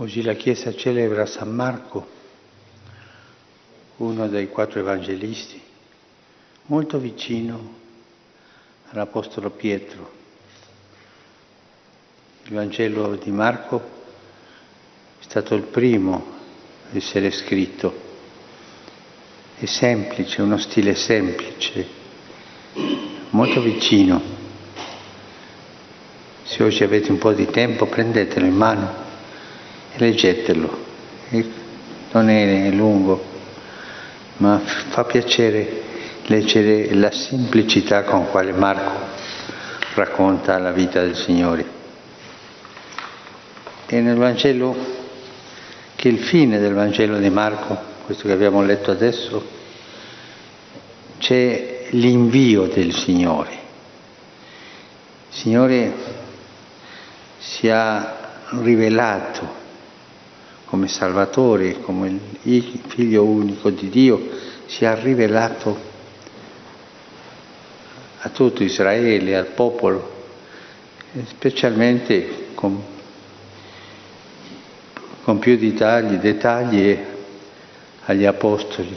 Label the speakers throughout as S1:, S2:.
S1: Oggi la Chiesa celebra San Marco, uno dei quattro evangelisti, molto vicino all'Apostolo Pietro. Il Vangelo di Marco è stato il primo ad essere scritto. È semplice, uno stile semplice, molto vicino. Se oggi avete un po' di tempo prendetelo in mano leggetelo. Non è lungo, ma fa piacere leggere la semplicità con quale Marco racconta la vita del Signore. E nel Vangelo, che il fine del Vangelo di Marco, questo che abbiamo letto adesso, c'è l'invio del Signore. Il Signore si è rivelato come Salvatore, come il Figlio unico di Dio, si è rivelato a tutto Israele, al popolo, specialmente con, con più dettagli, dettagli agli apostoli,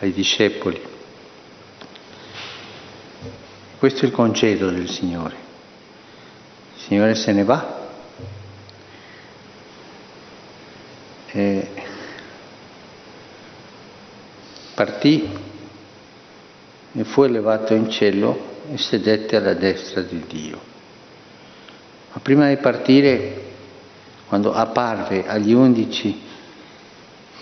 S1: ai discepoli. Questo è il concedo del Signore. Il Signore se ne va partì e fu elevato in cielo e sedette alla destra di Dio. Ma prima di partire, quando apparve agli undici,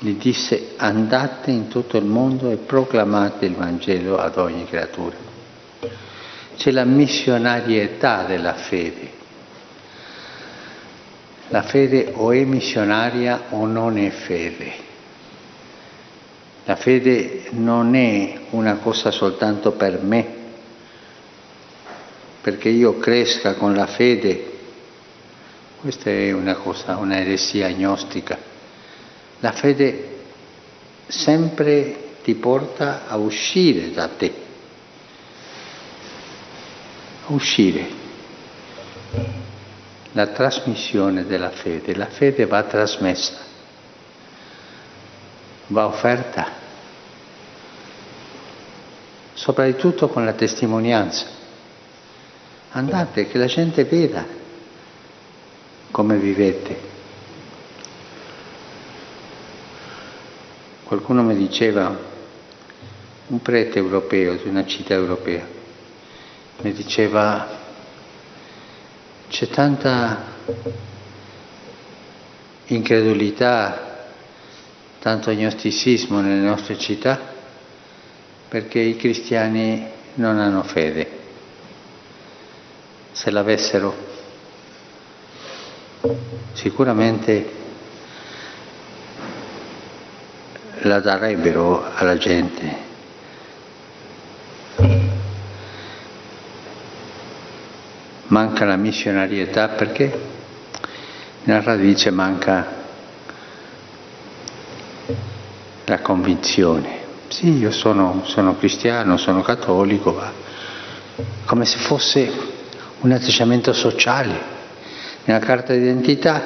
S1: gli disse andate in tutto il mondo e proclamate il Vangelo ad ogni creatura. C'è la missionarietà della fede la fede o è missionaria o non è fede. La fede non è una cosa soltanto per me, perché io cresca con la fede. Questa è una cosa, una eresia agnostica. La fede sempre ti porta a uscire da te, a uscire la trasmissione della fede. La fede va trasmessa, va offerta, soprattutto con la testimonianza. Andate, che la gente veda come vivete. Qualcuno mi diceva, un prete europeo di una città europea, mi diceva c'è tanta incredulità, tanto agnosticismo nelle nostre città perché i cristiani non hanno fede. Se l'avessero, sicuramente la darebbero alla gente. Manca la missionarietà perché nella radice manca la convinzione. Sì, io sono, sono cristiano, sono cattolico, ma come se fosse un atteggiamento sociale. Nella carta d'identità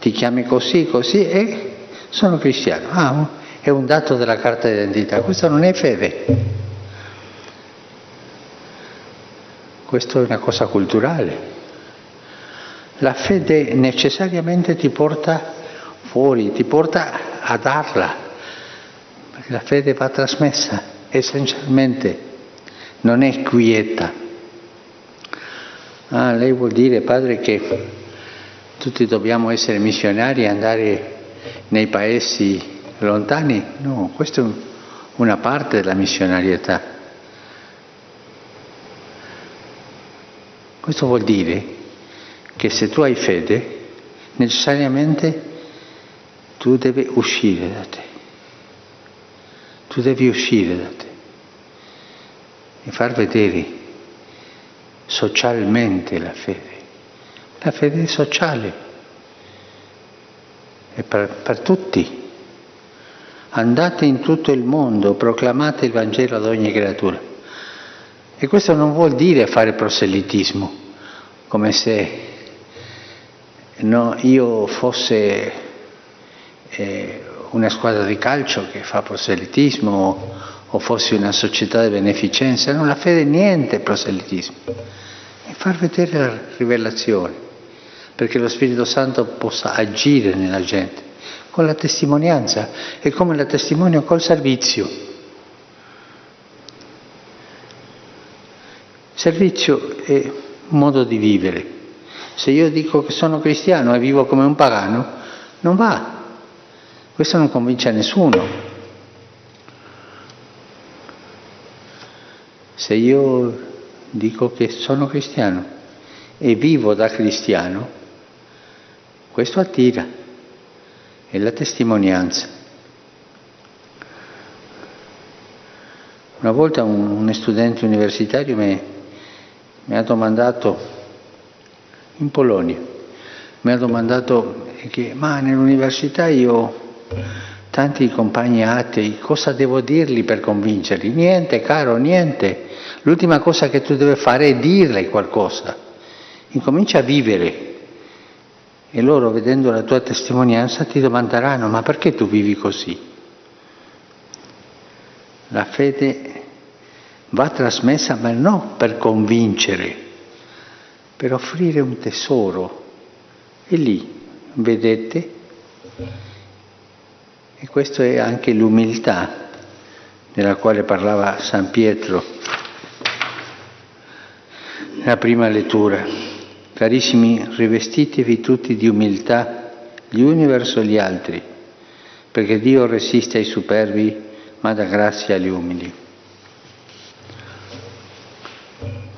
S1: ti chiami così, così e sono cristiano. Ah, è un dato della carta d'identità, questo non è fede. Questo è una cosa culturale. La fede necessariamente ti porta fuori, ti porta a darla, perché la fede va trasmessa essenzialmente, non è quieta. Ah, lei vuol dire, padre, che tutti dobbiamo essere missionari e andare nei paesi lontani? No, questa è una parte della missionarietà. Questo vuol dire che se tu hai fede, necessariamente tu devi uscire da te. Tu devi uscire da te e far vedere socialmente la fede. La fede è sociale, è per, per tutti. Andate in tutto il mondo, proclamate il Vangelo ad ogni creatura. E questo non vuol dire fare proselitismo, come se no, io fosse eh, una squadra di calcio che fa proselitismo o fossi una società di beneficenza, non la fede niente proselitismo, è far vedere la rivelazione, perché lo Spirito Santo possa agire nella gente, con la testimonianza e come la testimonio col servizio. Servizio è modo di vivere. Se io dico che sono cristiano e vivo come un pagano, non va. Questo non convince nessuno. Se io dico che sono cristiano e vivo da cristiano, questo attira, è la testimonianza. Una volta un, un studente universitario mi, mi ha domandato, in Polonia, mi ha domandato che ma nell'università io tanti compagni atei, cosa devo dirgli per convincerli? Niente, caro, niente. L'ultima cosa che tu devi fare è dirle qualcosa. Incomincia a vivere. E loro, vedendo la tua testimonianza, ti domanderanno, ma perché tu vivi così? La fede va trasmessa, ma non per convincere, per offrire un tesoro. E lì, vedete, e questa è anche l'umiltà della quale parlava San Pietro nella prima lettura. Carissimi, rivestitevi tutti di umiltà gli uni verso gli altri, perché Dio resiste ai superbi, ma dà grazia agli umili.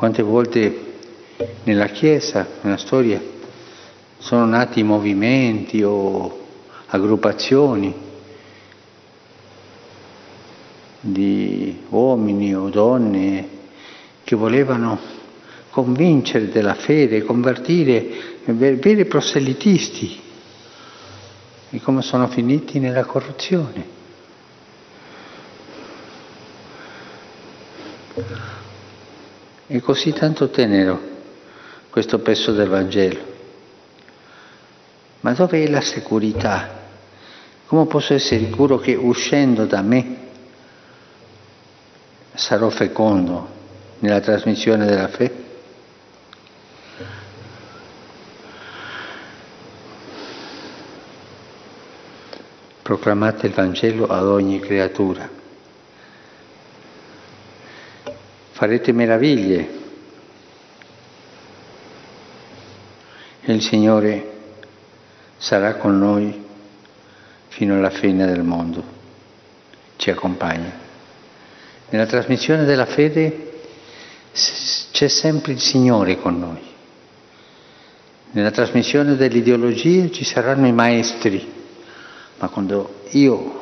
S1: Quante volte nella Chiesa, nella storia, sono nati movimenti o aggruppazioni di uomini o donne che volevano convincere della fede, convertire veri proselitisti e come sono finiti nella corruzione. È così tanto tenero questo pezzo del Vangelo. Ma dove è la securità? Come posso essere sicuro che uscendo da me sarò fecondo nella trasmissione della fede? Proclamate il Vangelo ad ogni creatura. Farete meraviglie e il Signore sarà con noi fino alla fine del mondo. Ci accompagna. Nella trasmissione della fede c'è sempre il Signore con noi. Nella trasmissione delle ideologie ci saranno i maestri, ma quando io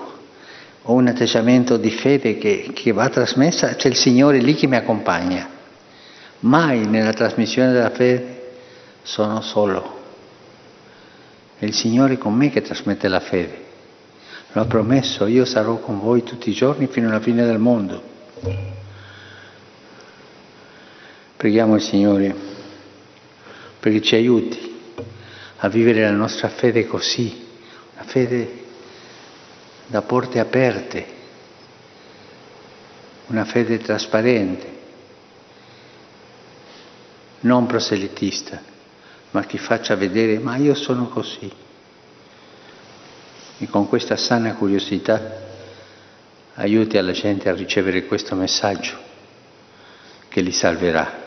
S1: ho un atteggiamento di fede che, che va trasmessa, c'è il Signore lì che mi accompagna. Mai nella trasmissione della fede sono solo. È il Signore con me che trasmette la fede. Lo ha promesso, io sarò con voi tutti i giorni fino alla fine del mondo. Preghiamo il Signore perché ci aiuti a vivere la nostra fede così, una fede da porte aperte, una fede trasparente, non proselitista, ma che faccia vedere, ma io sono così. E con questa sana curiosità aiuti alla gente a ricevere questo messaggio che li salverà.